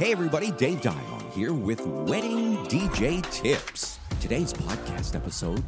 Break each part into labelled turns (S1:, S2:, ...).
S1: Hey, everybody, Dave Dion here with Wedding DJ Tips. Today's podcast episode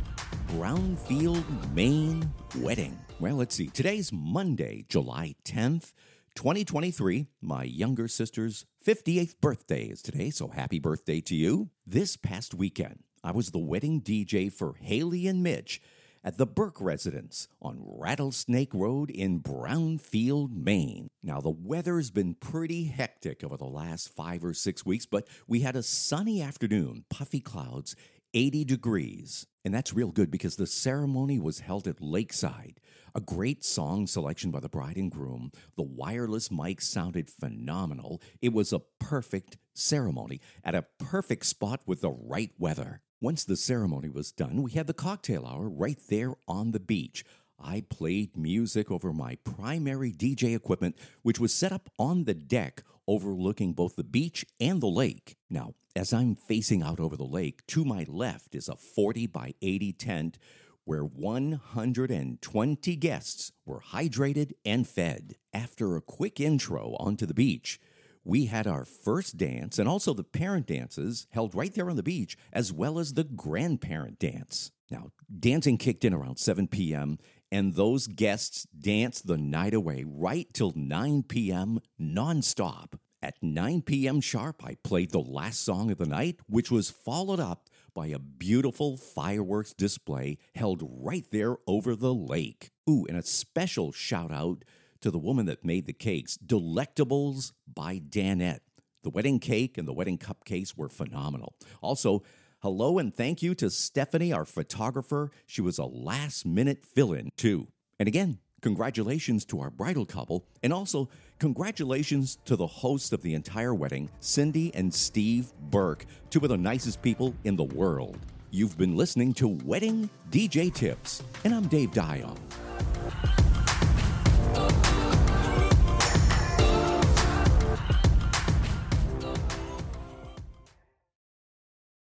S1: Brownfield, Maine Wedding. Well, let's see. Today's Monday, July 10th, 2023. My younger sister's 58th birthday is today, so happy birthday to you. This past weekend, I was the wedding DJ for Hayley and Mitch at the Burke residence on Rattlesnake Road in Brownfield, Maine. Now, the weather's been pretty hectic over the last five or six weeks, but we had a sunny afternoon, puffy clouds, 80 degrees. And that's real good because the ceremony was held at Lakeside. A great song selection by the bride and groom. The wireless mic sounded phenomenal. It was a perfect ceremony at a perfect spot with the right weather. Once the ceremony was done, we had the cocktail hour right there on the beach. I played music over my primary DJ equipment, which was set up on the deck overlooking both the beach and the lake. Now, as I'm facing out over the lake, to my left is a 40 by 80 tent where 120 guests were hydrated and fed. After a quick intro onto the beach, we had our first dance and also the parent dances held right there on the beach, as well as the grandparent dance. Now, dancing kicked in around 7 p.m., and those guests danced the night away right till 9 p.m. nonstop. At 9 p.m. sharp, I played the last song of the night, which was followed up by a beautiful fireworks display held right there over the lake. Ooh, and a special shout out to the woman that made the cakes, Delectables by Danette. The wedding cake and the wedding cupcakes were phenomenal. Also, hello and thank you to Stephanie, our photographer. She was a last minute fill in, too. And again, congratulations to our bridal couple, and also congratulations to the hosts of the entire wedding, Cindy and Steve Burke, two of the nicest people in the world. You've been listening to Wedding DJ Tips, and I'm Dave Dion.